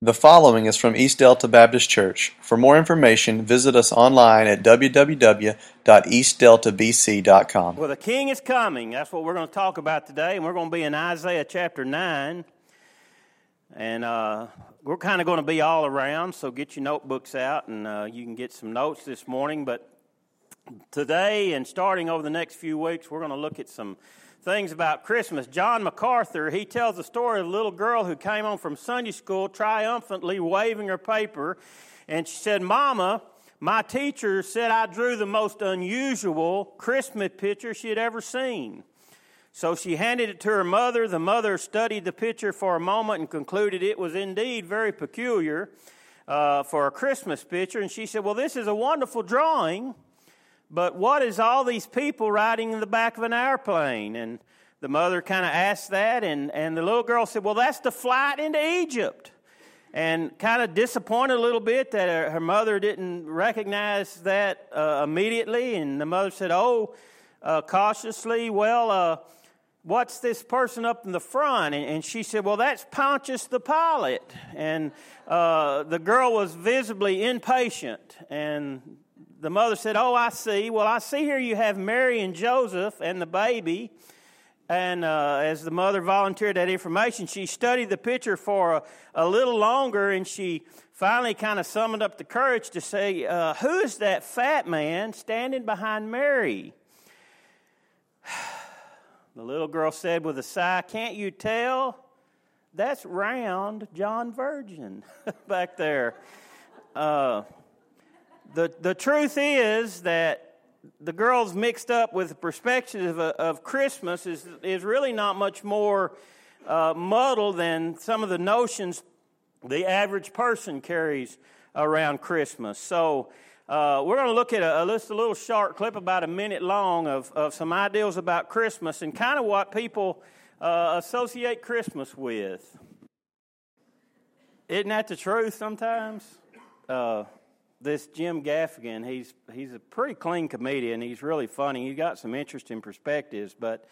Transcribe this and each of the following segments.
The following is from East Delta Baptist Church. For more information, visit us online at www.eastdeltabc.com. Well, the king is coming. That's what we're going to talk about today. And we're going to be in Isaiah chapter 9. And uh, we're kind of going to be all around, so get your notebooks out and uh, you can get some notes this morning. But today and starting over the next few weeks, we're going to look at some things about Christmas. John MacArthur, he tells the story of a little girl who came home from Sunday school triumphantly waving her paper. And she said, Mama, my teacher said I drew the most unusual Christmas picture she had ever seen. So she handed it to her mother. The mother studied the picture for a moment and concluded it was indeed very peculiar uh, for a Christmas picture. And she said, Well, this is a wonderful drawing. But what is all these people riding in the back of an airplane? And the mother kind of asked that, and, and the little girl said, Well, that's the flight into Egypt. And kind of disappointed a little bit that her, her mother didn't recognize that uh, immediately. And the mother said, Oh, uh, cautiously, well, uh, what's this person up in the front? And, and, she said, Well, that's Pontius the Pilate. And uh, the girl was visibly impatient. And the mother said, Oh, I see. Well, I see here you have Mary and Joseph and the baby. And uh, as the mother volunteered that information, she studied the picture for a, a little longer and she finally kind of summoned up the courage to say, uh, Who is that fat man standing behind Mary? The little girl said with a sigh, Can't you tell? That's round John Virgin back there. Uh, the, the truth is that the girls mixed up with the perspective of, of Christmas is, is really not much more uh, muddled than some of the notions the average person carries around Christmas. So, uh, we're going to look at a, just a little short clip, about a minute long, of, of some ideas about Christmas and kind of what people uh, associate Christmas with. Isn't that the truth sometimes? This Jim Gaffigan, he's he's a pretty clean comedian. He's really funny. He's got some interesting perspectives. But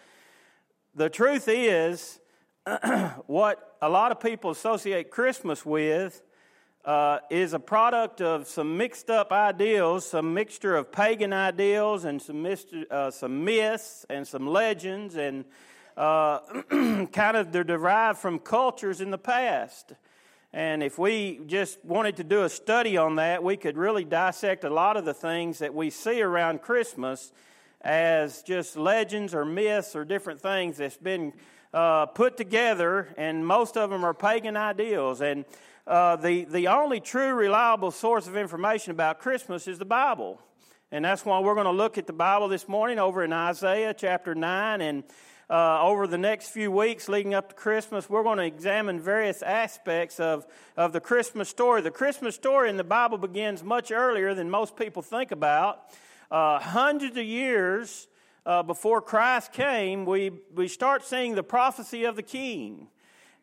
the truth is, what a lot of people associate Christmas with uh, is a product of some mixed up ideals, some mixture of pagan ideals, and some uh, some myths and some legends, and uh, kind of they're derived from cultures in the past. And if we just wanted to do a study on that, we could really dissect a lot of the things that we see around Christmas as just legends or myths or different things that's been uh, put together, and most of them are pagan ideals. And uh, the, the only true reliable source of information about Christmas is the Bible. And that's why we're going to look at the Bible this morning over in Isaiah chapter 9 and uh, over the next few weeks leading up to Christmas, we're going to examine various aspects of, of the Christmas story. The Christmas story in the Bible begins much earlier than most people think about. Uh, hundreds of years uh, before Christ came, we, we start seeing the prophecy of the king.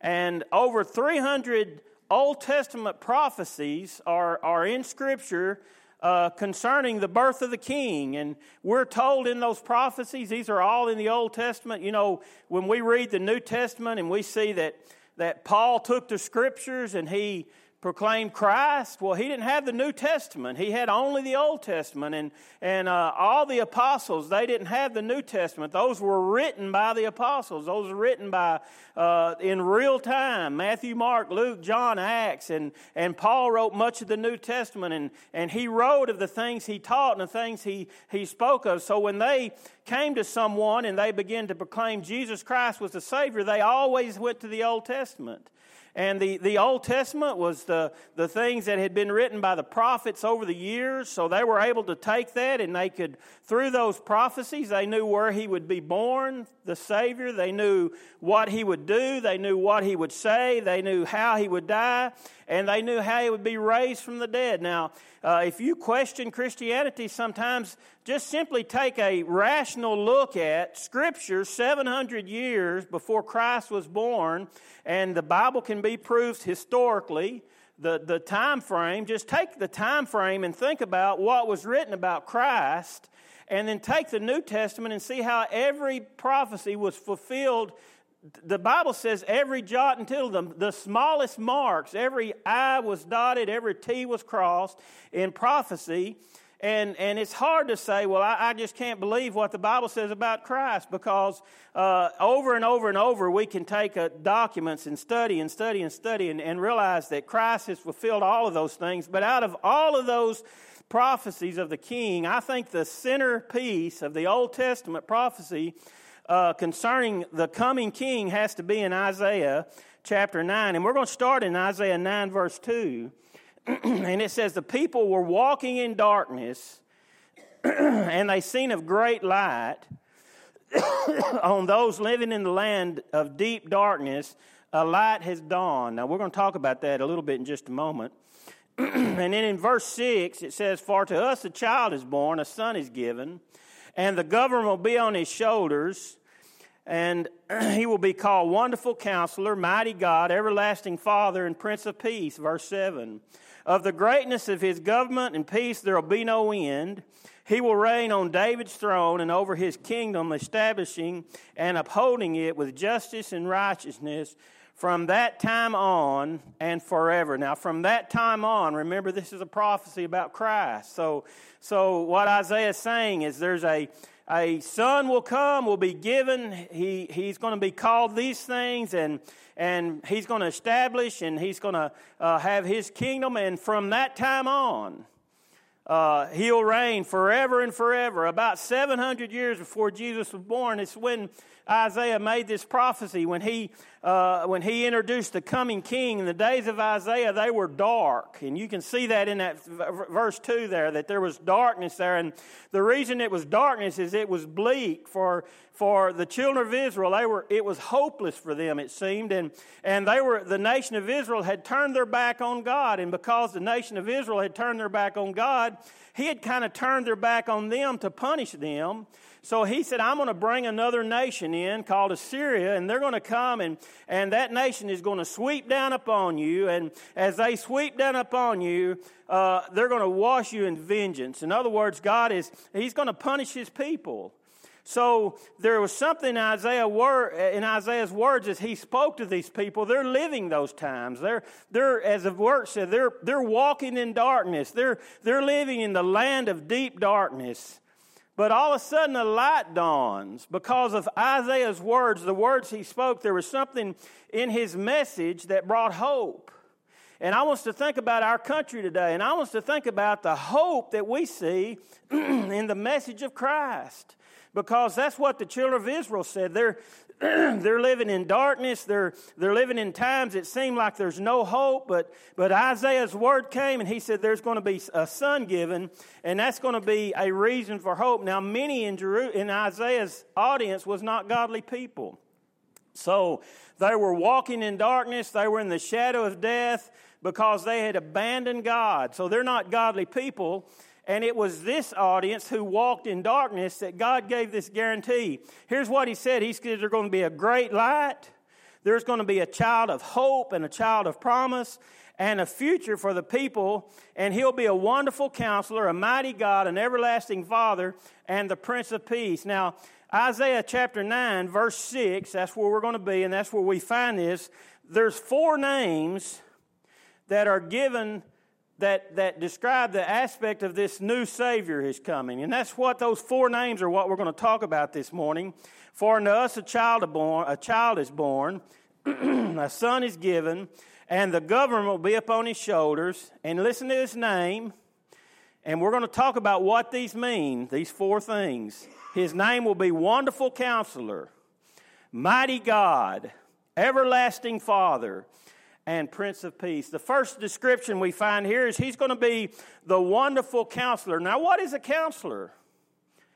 And over 300 Old Testament prophecies are, are in Scripture uh, concerning the birth of the king. And we're told in those prophecies, these are all in the Old Testament. You know, when we read the New Testament and we see that, that Paul took the scriptures and he proclaimed Christ. Well, he didn't have the New Testament. He had only the Old Testament. And, and uh, all the apostles, they didn't have the New Testament. Those were written by the apostles. Those were written by, uh, in real time. Matthew, Mark, Luke, John, Acts. And, and Paul wrote much of the New Testament. And, and he wrote of the things he taught and the things he, he spoke of. So when they came to someone and they began to proclaim Jesus Christ was the Savior, they always went to the Old Testament. And the, the Old Testament was the, the things that had been written by the prophets over the years. So they were able to take that and they could, through those prophecies, they knew where he would be born, the Savior. They knew what he would do. They knew what he would say. They knew how he would die. And they knew how he would be raised from the dead. Now, uh, if you question Christianity, sometimes just simply take a rational look at Scripture 700 years before Christ was born, and the Bible can be proved historically. The, the time frame, just take the time frame and think about what was written about Christ, and then take the New Testament and see how every prophecy was fulfilled the Bible says every jot and tittle, the, the smallest marks, every I was dotted, every T was crossed in prophecy. And, and it's hard to say, well, I, I just can't believe what the Bible says about Christ because uh, over and over and over we can take uh, documents and study and study and study and, and realize that Christ has fulfilled all of those things. But out of all of those prophecies of the king, I think the centerpiece of the Old Testament prophecy uh, concerning the coming king has to be in Isaiah chapter 9. And we're going to start in Isaiah 9, verse 2. and it says, The people were walking in darkness, and they seen of great light on those living in the land of deep darkness. A light has dawned. Now, we're going to talk about that a little bit in just a moment. and then in verse 6, it says, For to us a child is born, a son is given and the government will be on his shoulders, and he will be called Wonderful Counselor, Mighty God, Everlasting Father, and Prince of Peace. Verse 7. Of the greatness of his government and peace there will be no end. He will reign on David's throne and over his kingdom, establishing and upholding it with justice and righteousness from that time on and forever. Now, from that time on, remember this is a prophecy about Christ. So, so what Isaiah is saying is there's a a son will come, will be given. He, he's going to be called these things, and, and he's going to establish, and he's going to uh, have his kingdom. And from that time on, uh, he'll reign forever and forever. About 700 years before Jesus was born, it's when Isaiah made this prophecy when he, uh, when he introduced the coming king. In the days of Isaiah, they were dark. And you can see that in that verse 2 there, that there was darkness there. And the reason it was darkness is it was bleak for, for the children of Israel. They were, it was hopeless for them, it seemed. And, and they were, the nation of Israel had turned their back on God. And because the nation of Israel had turned their back on God, he had kind of turned their back on them to punish them. So he said, I'm going to bring another nation in called Assyria, and they're going to come, and, and that nation is going to sweep down upon you. And as they sweep down upon you, uh, they're going to wash you in vengeance. In other words, God is, He's going to punish His people. So there was something in, Isaiah word, in Isaiah's words as he spoke to these people. They're living those times. They're, they're as the word said, they're, they're walking in darkness. They're, they're living in the land of deep darkness. But all of a sudden, a light dawns because of Isaiah's words, the words he spoke. There was something in his message that brought hope. And I want us to think about our country today, and I want us to think about the hope that we see in the message of Christ. Because that's what the children of Israel said. They're, they're living in darkness. They're, they're living in times it seemed like there's no hope. But, but Isaiah's word came and he said there's going to be a son given, and that's going to be a reason for hope. Now, many in, Jeru- in Isaiah's audience was not godly people. So they were walking in darkness, they were in the shadow of death because they had abandoned God. So they're not godly people. And it was this audience who walked in darkness that God gave this guarantee. Here's what he said He said, There's going to be a great light, there's going to be a child of hope and a child of promise and a future for the people, and he'll be a wonderful counselor, a mighty God, an everlasting Father, and the Prince of Peace. Now, Isaiah chapter 9, verse 6, that's where we're going to be, and that's where we find this. There's four names that are given that, that describe the aspect of this new Savior is coming. And that's what those four names are what we're going to talk about this morning. For unto us a child, born, a child is born, a son is given, and the government will be upon his shoulders. And listen to his name. And we're going to talk about what these mean, these four things. His name will be Wonderful Counselor, Mighty God, Everlasting Father, and Prince of Peace. The first description we find here is he's going to be the wonderful counselor. Now, what is a counselor?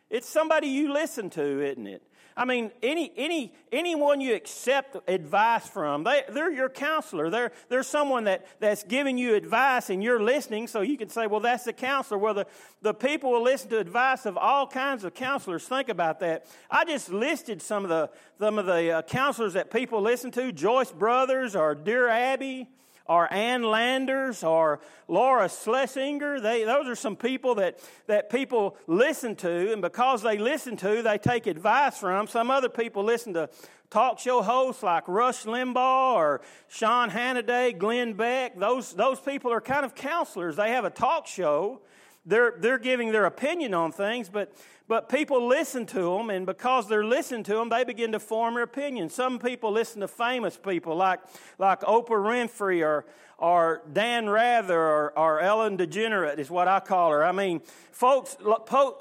It's somebody you listen to, isn't it? I mean, any, any, anyone you accept advice from, they, they're your counselor. They're, they're someone that, that's giving you advice and you're listening, so you can say, well, that's the counselor. Well, the, the people will listen to advice of all kinds of counselors. Think about that. I just listed some of the, some of the uh, counselors that people listen to Joyce Brothers or Dear Abby or Ann Landers or Laura Schlesinger. They, those are some people that, that people listen to, and because they listen to, they take advice from. Some other people listen to talk show hosts like Rush Limbaugh or Sean Hannity, Glenn Beck. Those, those people are kind of counselors. They have a talk show. They're, they're giving their opinion on things, but but people listen to them, and because they're listening to them, they begin to form their opinion. Some people listen to famous people like, like Oprah Winfrey or, or Dan Rather or, or Ellen DeGeneres, is what I call her. I mean, folks,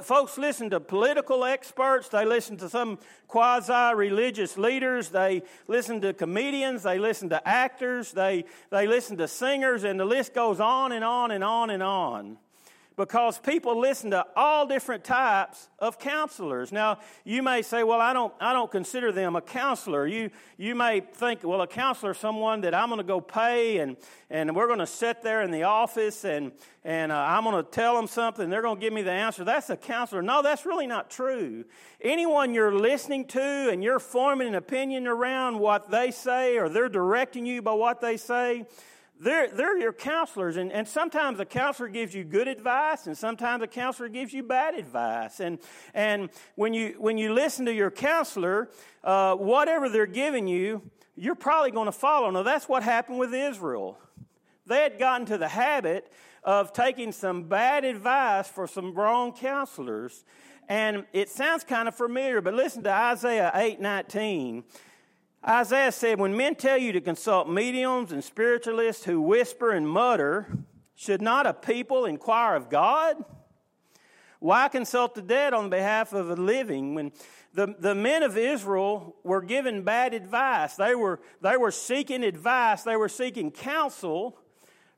folks listen to political experts, they listen to some quasi religious leaders, they listen to comedians, they listen to actors, they, they listen to singers, and the list goes on and on and on and on because people listen to all different types of counselors. Now, you may say, well, I don't, I don't consider them a counselor. You, you may think, well, a counselor is someone that I'm going to go pay and, and we're going to sit there in the office and, and uh, I'm going to tell them something. They're going to give me the answer. That's a counselor. No, that's really not true. Anyone you're listening to and you're forming an opinion around what they say or they're directing you by what they say, they're, they're your counselors, and, and sometimes a counselor gives you good advice, and sometimes a counselor gives you bad advice. And, and when, you, when you listen to your counselor, uh, whatever they're giving you, you're probably going to follow. Now, that's what happened with Israel. They had gotten to the habit of taking some bad advice for some wrong counselors. And it sounds kind of familiar, but listen to Isaiah 8 19. Isaiah said, When men tell you to consult mediums and spiritualists who whisper and mutter, should not a people inquire of God? Why consult the dead on behalf of the living when the, the men of Israel were given bad advice? They were, they were seeking advice, they were seeking counsel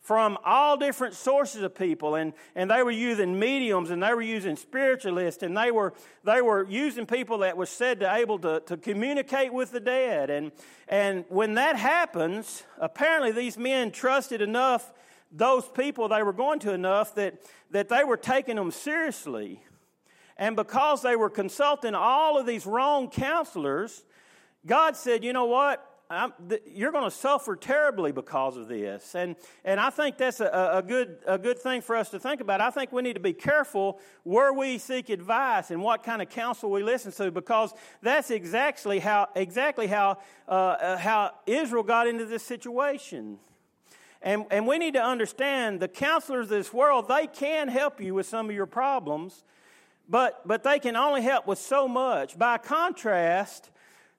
from all different sources of people and, and they were using mediums and they were using spiritualists and they were, they were using people that were said to able to, to communicate with the dead. And, and when that happens apparently these men trusted enough those people they were going to enough that, that they were taking them seriously. And because they were consulting all of these wrong counselors god said you know what th- you're going to suffer terribly because of this. And, and I think that's a, a, good, a good thing for us to think about. I think we need to be careful where we seek advice and what kind of counsel we listen to because that's exactly how, exactly how, uh, uh, how Israel got into this situation. And, and we need to understand the counselors of this world, they can help you with some of your problems, but, but they can only help with so much. By contrast,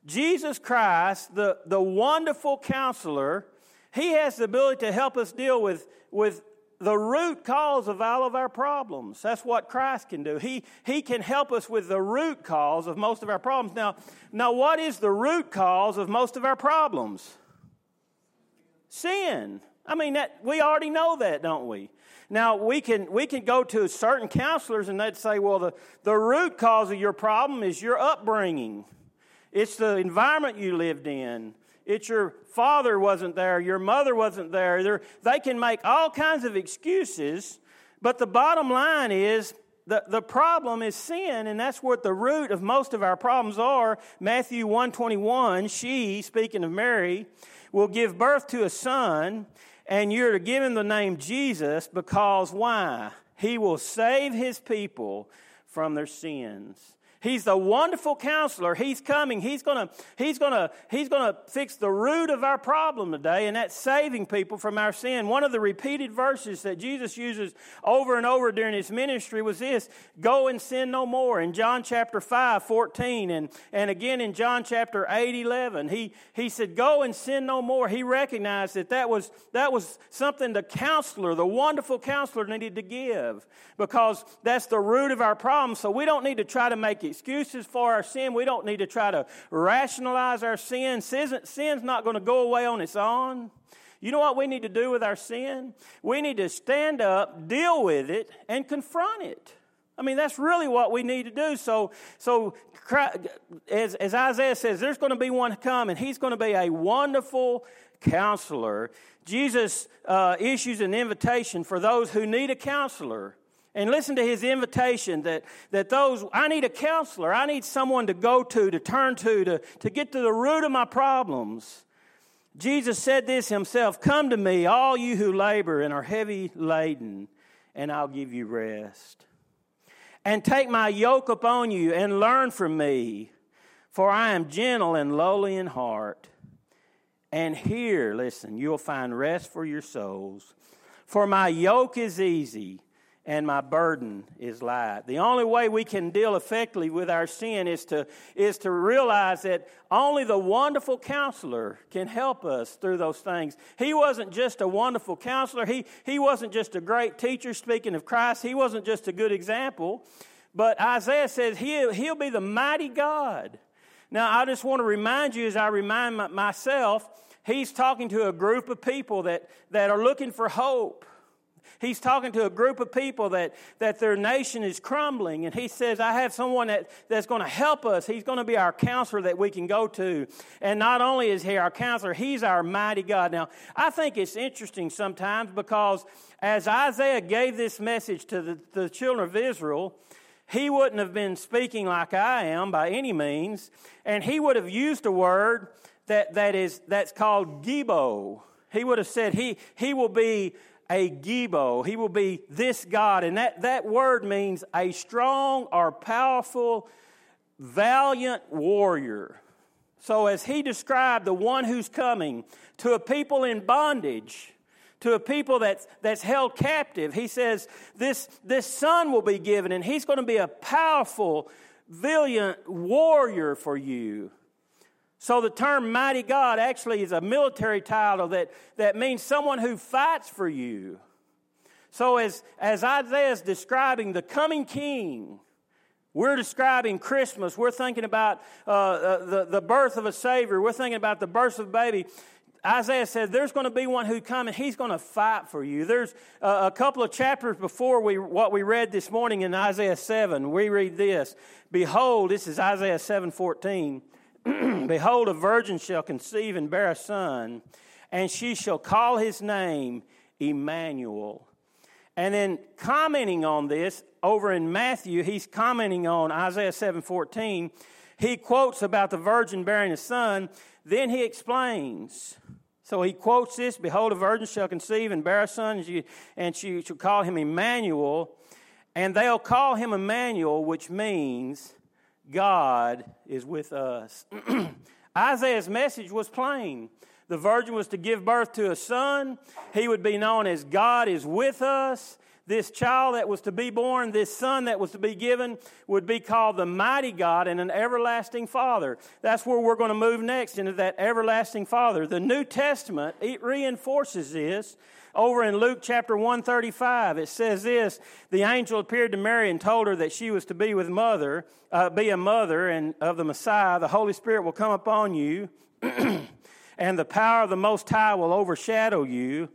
Jesus Christ, the, the wonderful counselor, he has the ability to help us deal with, with the root cause of all of our problems. That's what Christ can do. He, he can help us with the root cause of most of our problems. Now, now, what is the root cause of most of our problems? Sin. I mean, that, we already know that, don't we? Now, we can, we can go to certain counselors and they'd say, well, the, the root cause of your problem is your upbringing. It's the environment you lived in. It's your father wasn't there, your mother wasn't there. They're, they can make all kinds of excuses, but the bottom line is the, the problem is sin, and that's what the root of most of our problems are. Matthew 121, she, speaking of Mary, will give birth to a son, and you're to give him the name Jesus because why? He will save his people from their sins. He's the wonderful counselor. He's coming. He's gonna, he's gonna, he's gonna fix the root of our problem today, and that's saving people from our sin. One of the repeated verses that Jesus uses over and over during his ministry was this: go and sin no more. In John chapter 5, 14, and, and again in John chapter 8, 11. He, he said, Go and sin no more. He recognized that that was, that was something the counselor, the wonderful counselor, needed to give because that's the root of our problem. So we don't need to try to make excuses for our sin. We don't need to try to rationalize our sin. Sin's not going to go away on its own. You know what we need to do with our sin? We need to stand up, deal with it, and confront it. I mean, that's really what we need to do. So, so as, as Isaiah says, there's going to be one come, and he's going to be a wonderful counselor. Jesus uh, issues an invitation for those who need a counselor. And listen to his invitation that, that those, I need a counselor. I need someone to go to, to turn to, to, to get to the root of my problems. Jesus said this himself Come to me, all you who labor and are heavy laden, and I'll give you rest. And take my yoke upon you and learn from me, for I am gentle and lowly in heart. And here, listen, you'll find rest for your souls. For my yoke is easy and my burden is light. The only way we can deal effectively with our sin is to, is to realize that only the wonderful counselor can help us through those things. He wasn't just a wonderful counselor, he, he wasn't just a great teacher, speaking of Christ, he wasn't just a good example. But Isaiah says he'll, he'll be the mighty God. Now, I just want to remind you, as I remind myself, he's talking to a group of people that, that are looking for hope. He's talking to a group of people that, that their nation is crumbling, and he says, I have someone that, that's going to help us. He's going to be our counselor that we can go to. And not only is he our counselor, he's our mighty God. Now, I think it's interesting sometimes because as Isaiah gave this message to the, the children of Israel, he wouldn't have been speaking like I am by any means, and he would have used a word that, that is, that's called gibbor. He would have said he, he will be a Gibbor. He will be this God. And that, that word means a strong or powerful, valiant warrior. So, as he described the one who's coming to a people in bondage, to a people that's, that's held captive, he says, this, this son will be given, and he's going to be a powerful, valiant warrior for you. So the term mighty God actually is a military title that, that means someone who fights for you. So as, as Isaiah is describing the coming king, we're describing Christmas. We're thinking about uh, uh, the, the birth of a Savior. We're thinking about the birth of a baby. Isaiah said there's going to be one who comes and he's going to fight for you. There's uh, a couple of chapters before we, what we read this morning in Isaiah 7. We read this. Behold, this is Isaiah 7 14. Behold, a virgin shall conceive and bear a son, and she shall call his name Emmanuel. And then commenting on this, over in Matthew, he's commenting on Isaiah 7:14. He quotes about the virgin bearing a son, then he explains. So he quotes this, Behold, a virgin shall conceive and bear a son, and she, and she shall call him Emmanuel. And they'll call him Emmanuel, which means God is with us. Isaiah's message was plain. The virgin was to give birth to a son. He would be known as God is with us. This child that was to be born, this son that was to be given, would be called the mighty God and an everlasting Father. That's where we're going to move next into that everlasting Father. The New Testament, it reinforces this over in Luke chapter 135, it says this The angel appeared to Mary and told her that she was to be with mother, uh, be a mother and of the Messiah. The Holy Spirit will come upon you, and the power of the Most High will overshadow you.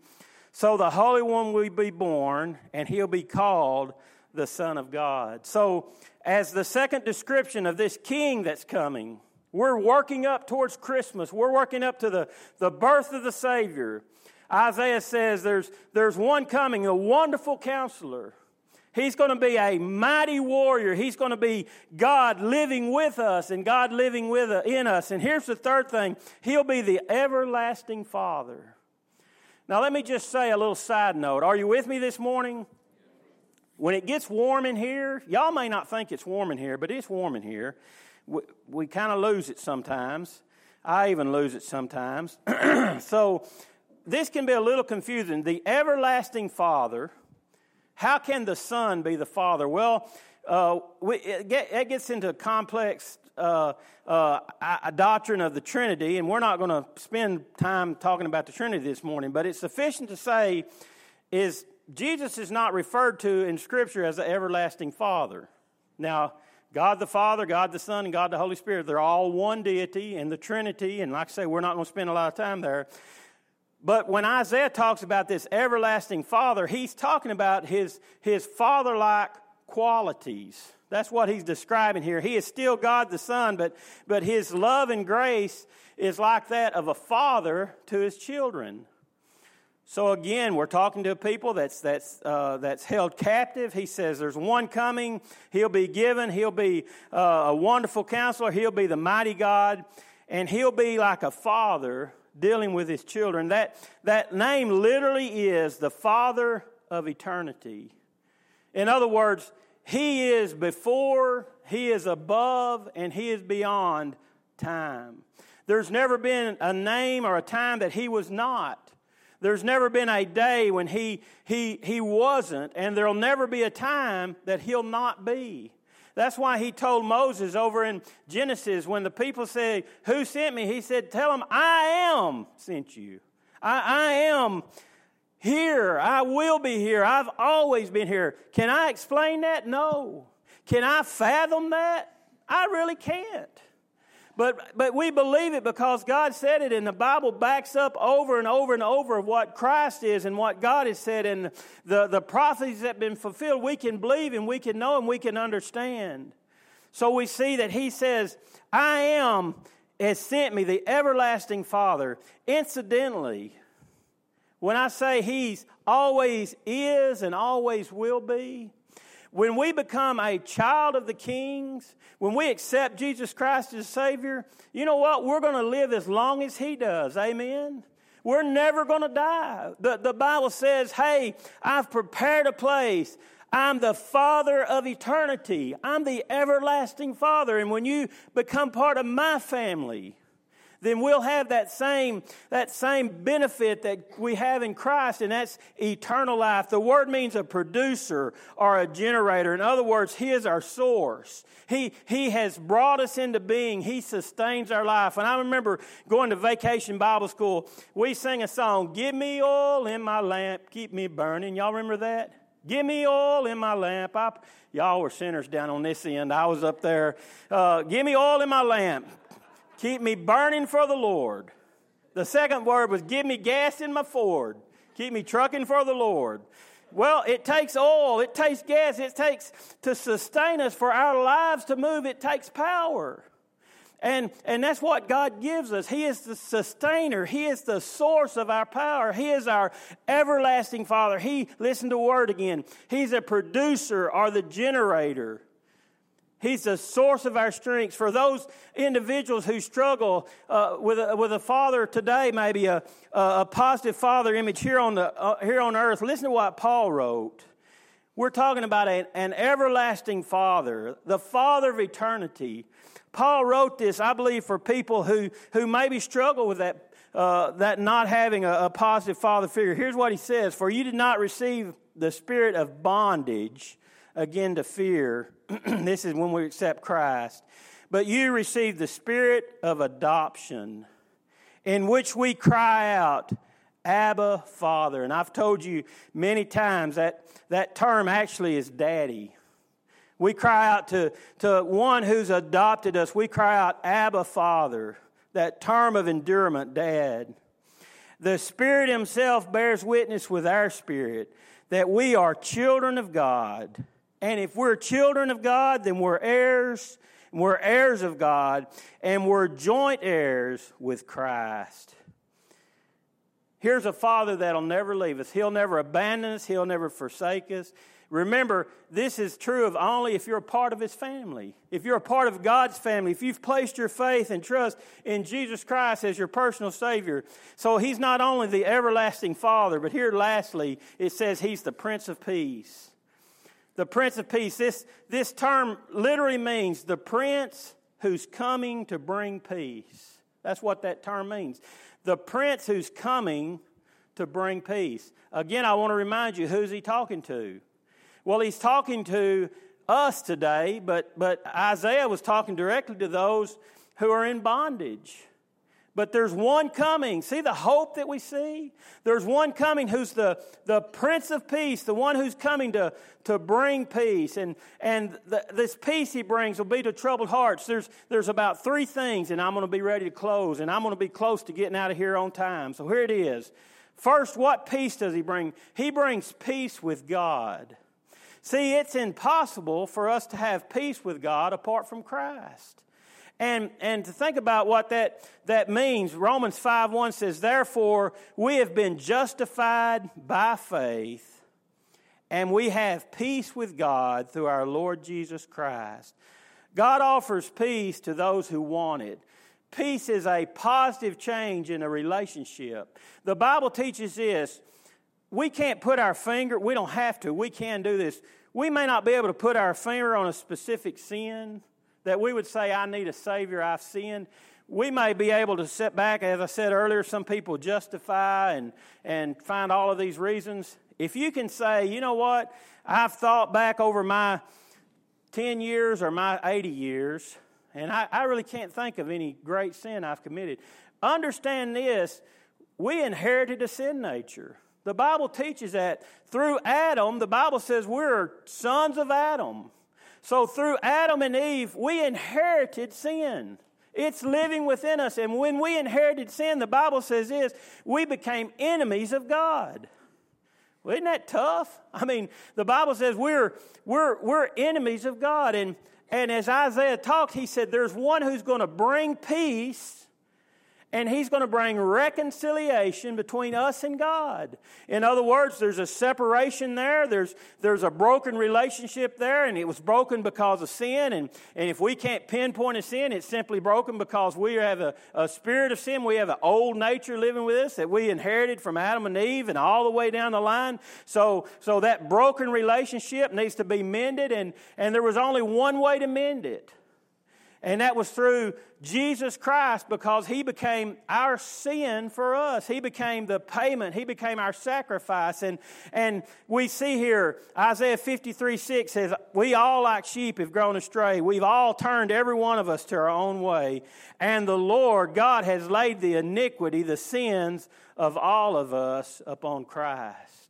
So the Holy One will be born, and he'll be called the Son of God. So, as the second description of this king that's coming, we're working up towards Christmas. We're working up to the, the birth of the Savior. Isaiah says there's, there's one coming, a wonderful counselor. He's going to be a mighty warrior. He's going to be God living with us and God living with, in us. And here's the third thing He'll be the everlasting Father. Now, let me just say a little side note. Are you with me this morning? When it gets warm in here, y'all may not think it's warm in here, but it's warm in here. We, we kind of lose it sometimes. I even lose it sometimes. so, this can be a little confusing. The everlasting Father, how can the Son be the Father? Well, uh, we, it, get, it, gets into complex uh, uh, a doctrine of the Trinity, and we're not going to spend time talking about the Trinity this morning, but it's sufficient to say is Jesus is not referred to in Scripture as the everlasting Father. Now, God the Father, God the Son, and God the Holy Spirit, they're all one deity in the Trinity, and like I say, we're not going to spend a lot of time there. But when Isaiah talks about this everlasting Father, he's talking about his, his father like qualities. That's what he's describing here. He is still God the Son, but, but his love and grace is like that of a father to his children. So again, we're talking to a people that's, that's, uh, that's held captive. He says there's one coming. He'll be given. He'll be uh, a wonderful counselor. He'll be the mighty God. And he'll be like a father dealing with his children. That, that name literally is the Father of eternity. In other words, he is before, he is above, and he is beyond time. There's never been a name or a time that he was not. There's never been a day when he, he, he wasn't, and there'll never be a time that he'll not be. That's why he told Moses over in Genesis when the people say, Who sent me? He said, Tell them, I am sent you. I, I am here. I will be here. I've always been here. Can I explain that? No. Can I fathom that? I really can't. But, but we believe it because God said it, and the Bible backs up over and over and over of what Christ is and what God has said, and the, the prophecies that have been fulfilled. We can believe and we can know and we can understand. So we see that He says, I am, has sent me, the everlasting Father. Incidentally, when I say He's always is and always will be, when we become a child of the kings, when we accept Jesus Christ as Savior, you know what? We're going to live as long as He does. Amen? We're never going to die. The, the Bible says, hey, I've prepared a place. I'm the Father of eternity. I'm the everlasting Father. And when you become part of my family, then we'll have that same, that same benefit that we have in Christ, and that's eternal life. The word means a producer or a generator. In other words, He is our source. He, he has brought us into being. He sustains our life. And I remember going to vacation Bible school, we sang a song, Give me oil in my lamp, keep me burning. Y'all remember that? Give me oil in my lamp. I, y'all were sinners down on this end. I was up there. Uh, give me oil in my lamp. Keep me burning for the Lord. The second word was give me gas in my Ford. Keep me trucking for the Lord. Well, it takes oil, it takes gas, it takes to sustain us for our lives to move, it takes power. And, and that's what God gives us. He is the sustainer. He is the source of our power. He is our everlasting Father. He, listen to the word again, He's a producer or the generator. He's the source of our strength. For those individuals who struggle uh, with, a, with a father today, maybe a, a positive father image here on, the, uh, here on earth, listen to what Paul wrote. We're talking about a, an everlasting father, the father of eternity. Paul wrote this, I believe, for people who, who maybe struggle with that, uh, that not having a, a positive father figure. Here's what he says For you did not receive the spirit of bondage again to fear. this is when we accept Christ. But you receive the spirit of adoption, in which we cry out, Abba, Father. And I've told you many times that that term actually is daddy. We cry out to, to one who's adopted us. We cry out, Abba, Father. That term of endearment, dad. The Spirit Himself bears witness with our spirit that we are children of God. And if we're children of God, then we're heirs, we're heirs of God, and we're joint heirs with Christ. Here's a father that'll never leave us. He'll never abandon us, he'll never forsake us. Remember, this is true of only if you're a part of his family. If you're a part of God's family, if you've placed your faith and trust in Jesus Christ as your personal Savior. So he's not only the everlasting Father, but here lastly, it says he's the Prince of Peace the Prince of Peace. This, this term literally means the Prince who's coming to bring peace. That's what that term means. The Prince who's coming to bring peace. Again, I want to remind you who's he talking to? Well, he's talking to us today, but, but Isaiah was talking directly to those who are in bondage. But there's one coming. See the hope that we see? There's one coming who's the, the Prince of Peace, the one who's coming to, to bring peace. And, and the, this peace he brings will be to troubled hearts. There's, there's about three things, and I'm going to be ready to close, and I'm going to be close to getting out of here on time. So here it is. First, what peace does he bring? He brings peace with God. See, it's impossible for us to have peace with God apart from Christ. And, and to think about what that, that means, Romans 5 1 says, Therefore, we have been justified by faith, and we have peace with God through our Lord Jesus Christ. God offers peace to those who want it. Peace is a positive change in a relationship. The Bible teaches this. We can't put our finger, we don't have to, we can do this. We may not be able to put our finger on a specific sin that we would say, I need a Savior, I've sinned. We may be able to sit back, as I said earlier, some people justify and, and find all of these reasons. If you can say, you know what, I've thought back over my 10 years or my 80 years, and I, I really can't think of any great sin I've committed. Understand this we inherited a sin nature. The Bible teaches that through Adam, the Bible says we're sons of Adam. So through Adam and Eve, we inherited sin. It's living within us. And when we inherited sin, the Bible says this we became enemies of God. Well, isn't that tough? I mean, the Bible says we're, we're, we're enemies of God. And, and as Isaiah talked, he said, There's one who's going to bring peace and he's going to bring reconciliation between us and God. In other words, there's a separation there, there's, there's a broken relationship there, and it was broken because of sin. And, and if we can't pinpoint a sin, it's simply broken because we have a, a spirit of sin. We have an old nature living with us that we inherited from Adam and Eve and all the way down the line. So, so that broken relationship needs to be mended, and, and there was only one way to mend it. And that was through Jesus Christ because He became our sin for us. He became the payment. He became our sacrifice. And, and we see here, Isaiah 53 6 says, We all like sheep have grown astray. We've all turned every one of us to our own way. And the Lord God has laid the iniquity, the sins of all of us upon Christ.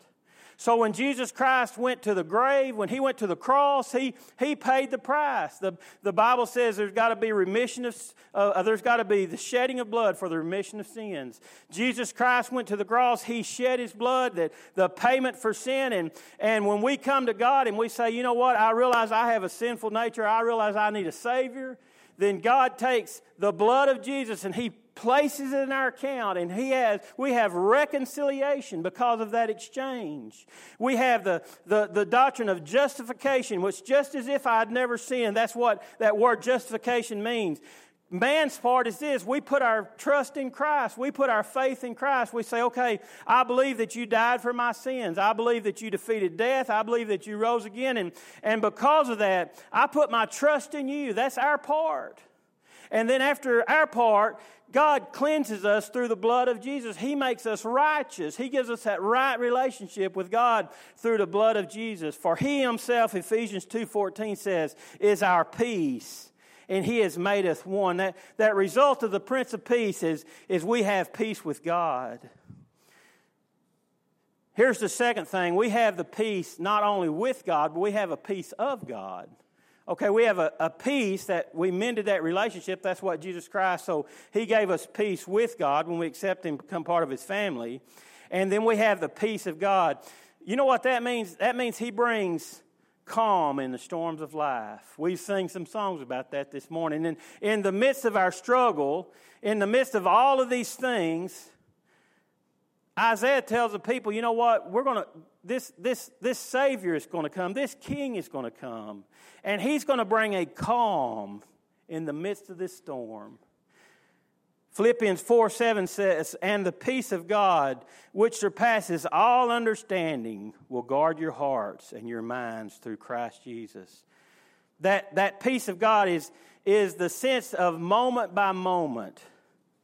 So when Jesus Christ went to the grave, when he went to the cross, he, he paid the price. The, the Bible says there's got to be remission of, uh, there's got to be the shedding of blood for the remission of sins. Jesus Christ went to the cross, he shed his blood, that the payment for sin. And, and when we come to God and we say, you know what, I realize I have a sinful nature, I realize I need a Savior, then God takes the blood of Jesus and he places it in our account and he has we have reconciliation because of that exchange. We have the, the, the doctrine of justification which just as if i'd never sinned that's what that word justification means. Man's part is this we put our trust in christ we put our faith in christ we say okay i believe that you died for my sins. I believe that you defeated death. I believe that you rose again. And, and because of that i put my trust in you. That's our part. And then after our part, God cleanses us through the blood of Jesus. He makes us righteous. He gives us that right relationship with God through the blood of Jesus. For he himself, Ephesians 2.14 says, is our peace. And he has made us one. That, that result of the Prince of Peace is, is we have peace with God. Here's the second thing. We have the peace not only with God, but we have a peace of God. Okay, we have a, a, peace that we mended that relationship. That's what Jesus Christ. So he gave us peace with God when we accept him, become part of his family. And then we have the peace of God. You know what that means? That means he brings calm in the storms of life. We sing some songs about that this morning. And in the midst of our struggle, in the midst of all of these things, Isaiah tells the people, you know what? We're going to this this this savior is going to come. This king is going to come. And he's going to bring a calm in the midst of this storm. Philippians 4 7 says, And the peace of God, which surpasses all understanding, will guard your hearts and your minds through Christ Jesus. That, that peace of God is, is the sense of moment by moment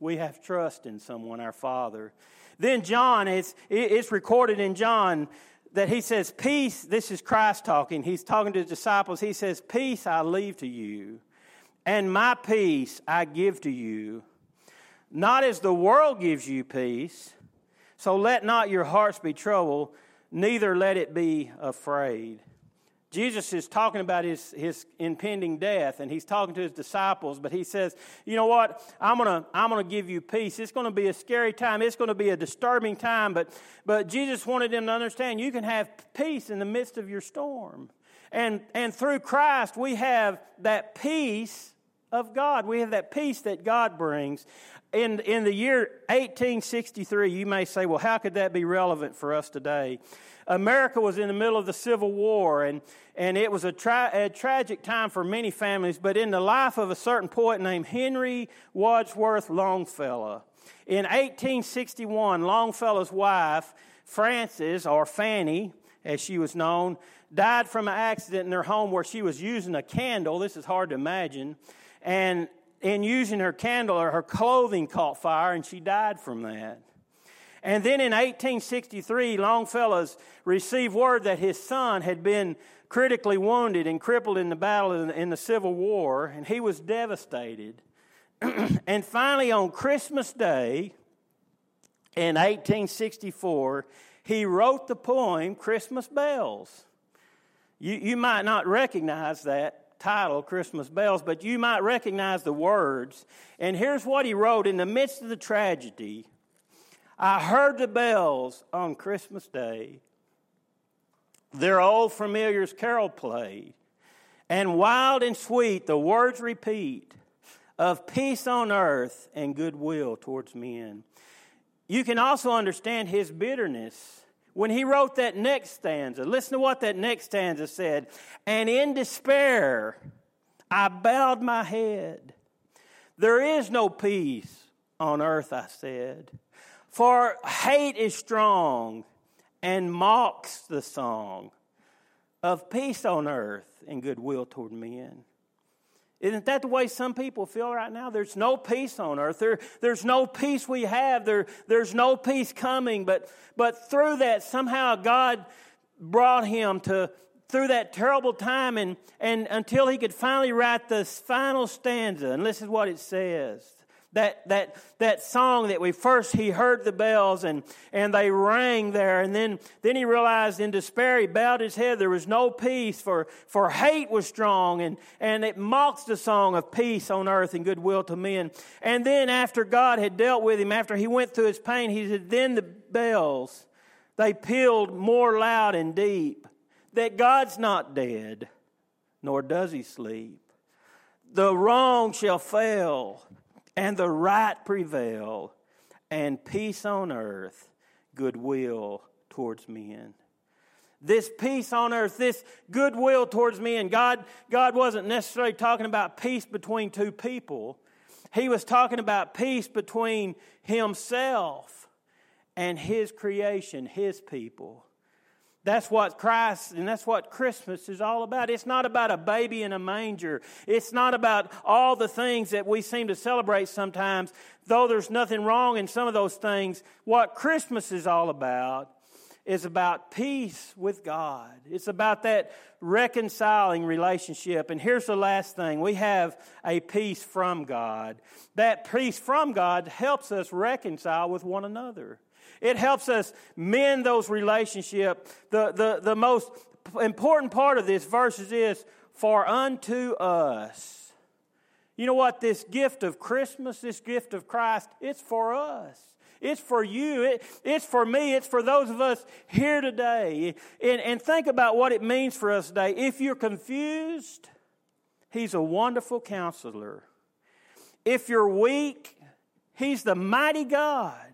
we have trust in someone, our Father. Then John, it's, it's recorded in John that he says, Peace, this is Christ talking. He's talking to his disciples. He says, Peace I leave to you, and my peace I give to you. Not as the world gives you peace, so let not your hearts be troubled, neither let it be afraid. Jesus is talking about his, his impending death, and he's talking to his disciples, but he says, You know what? I'm going to I'm gonna give you peace. It's going to be a scary time. It's going to be a disturbing time, but, but Jesus wanted them to understand you can have peace in the midst of your storm. And, and through Christ, we have that peace of God. We have that peace that God brings. in, in the year 1863, you may say, well, how could that be relevant for us today? America was in the middle of the Civil War, and, and it was a, tra- a tragic time for many families, but in the life of a certain poet named Henry Wadsworth Longfellow. In 1861, Longfellow's wife, Frances, or Fanny, as she was known, died from an accident in their home where she was using a candle. This is hard to imagine. And in using her candle, her clothing caught fire, and she died from that. And then in 1863, Longfellow's received word that his son had been critically wounded and crippled in the battle in, in the Civil War, and he was devastated. and finally, on Christmas Day in 1864, he wrote the poem Christmas Bells. You, you might not recognize that title, Christmas Bells, but you might recognize the words. And here's what he wrote in the midst of the tragedy I heard the bells on Christmas Day. Their old familiar's carol played, and wild and sweet the words repeat of peace on earth and goodwill towards men. You can also understand his bitterness when he wrote that next stanza. Listen to what that next stanza said. And in despair, I bowed my head. There is no peace on earth, I said. For hate is strong and mocks the song of peace on earth and goodwill toward men. Isn't that the way some people feel right now? There's no peace on earth. There, there's no peace we have. There, there's no peace coming. But, but through that, somehow God brought him to through that terrible time and, and until he could finally write the final stanza. And this is what it says that, that, that song that we first he heard the bells and, and they rang there. And then, then he realized in despair he bowed his head. There was no peace for, for hate was strong and, and it mocks the song of peace on earth and goodwill to men. And then after god had dealt with him after he went through his pain he said then the bells they pealed more loud and deep that god's not dead nor does he sleep. The wrong shall fail and the right prevail, and peace on earth, goodwill towards men. This peace on earth, this goodwill towards men. God, God wasn't necessarily talking about peace between two people. He was talking about peace between himself and his creation, his people. That's what Christ and that's what Christmas is all about. It's not about a baby in a manger. It's not about all the things that we seem to celebrate sometimes, though there's nothing wrong in some of those things. What Christmas is all about is about peace with God. It's about that reconciling relationship. And here's the last thing we have a peace from God. That peace from God helps us reconcile with one another. It helps us mend those relationships. The, the, the most important part of this verse is for unto us. You know what? This gift of Christmas, this gift of Christ, it's for us. It's for you. It, it's for me. It's for those of us here today. And, and think about what it means for us today. If you're confused, He's a wonderful counselor. If you're weak, He's the mighty God.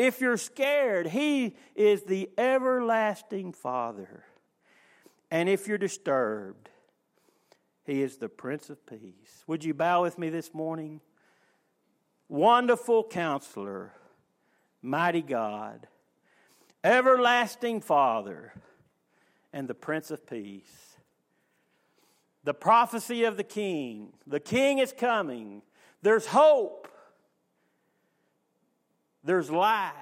If you're scared, He is the everlasting Father. And if you're disturbed, He is the Prince of Peace. Would you bow with me this morning? Wonderful counselor, mighty God, everlasting Father, and the Prince of Peace. The prophecy of the King. The King is coming. There's hope. There's light.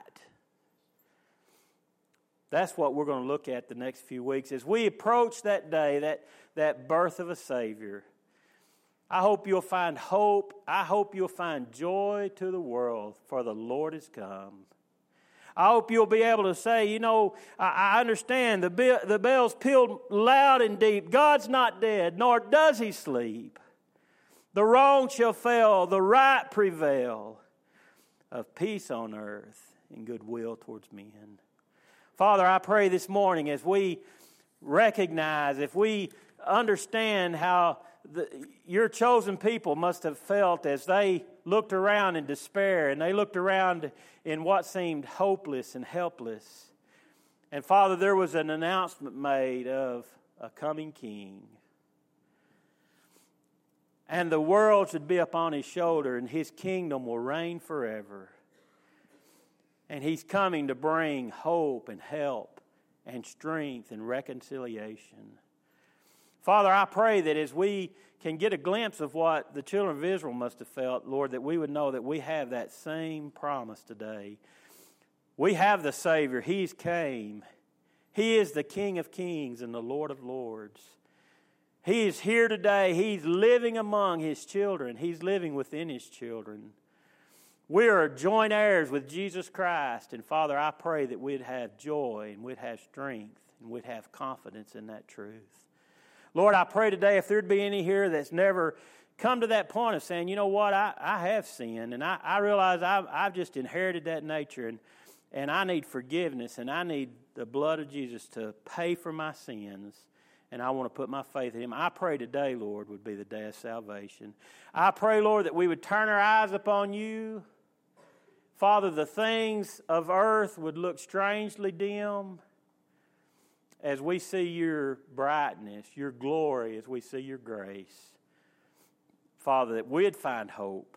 That's what we're going to look at the next few weeks as we approach that day, that, that birth of a Savior. I hope you'll find hope. I hope you'll find joy to the world, for the Lord has come. I hope you'll be able to say, you know, I, understand the, be- the bells pealed loud and deep. God's not dead, nor does he sleep. The wrong shall fail, the right prevail of peace on earth and goodwill towards men. Father, I pray this morning as we recognize, if we understand how the, your chosen people must have felt as they looked around in despair and they looked around in what seemed hopeless and helpless. And Father, there was an announcement made of a coming king. And the world should be upon his shoulder, and his kingdom will reign forever. And he's coming to bring hope and help and strength and reconciliation. Father, I pray that as we can get a glimpse of what the children of Israel must have felt, Lord, that we would know that we have that same promise today. We have the Savior. He's came. He is the King of kings and the Lord of lords. He is here today. He's living among His children, He's living within His children. We are joint heirs with Jesus Christ. And Father, I pray that we'd have joy and we'd have strength and we'd have confidence in that truth. Lord, I pray today if there'd be any here that's never come to that point of saying, you know what, I, I have sinned and I, I realize I've, I've just inherited that nature and, and I need forgiveness and I need the blood of Jesus to pay for my sins and I want to put my faith in Him. I pray today, Lord, would be the day of salvation. I pray, Lord, that we would turn our eyes upon you. Father, the things of earth would look strangely dim as we see your brightness, your glory, as we see your grace. Father, that we'd find hope,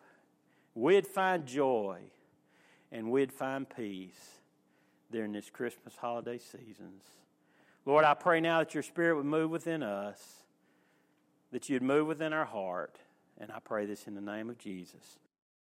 we'd find joy, and we'd find peace during this Christmas holiday seasons. Lord, I pray now that your Spirit would move within us, that you'd move within our heart, and I pray this in the name of Jesus.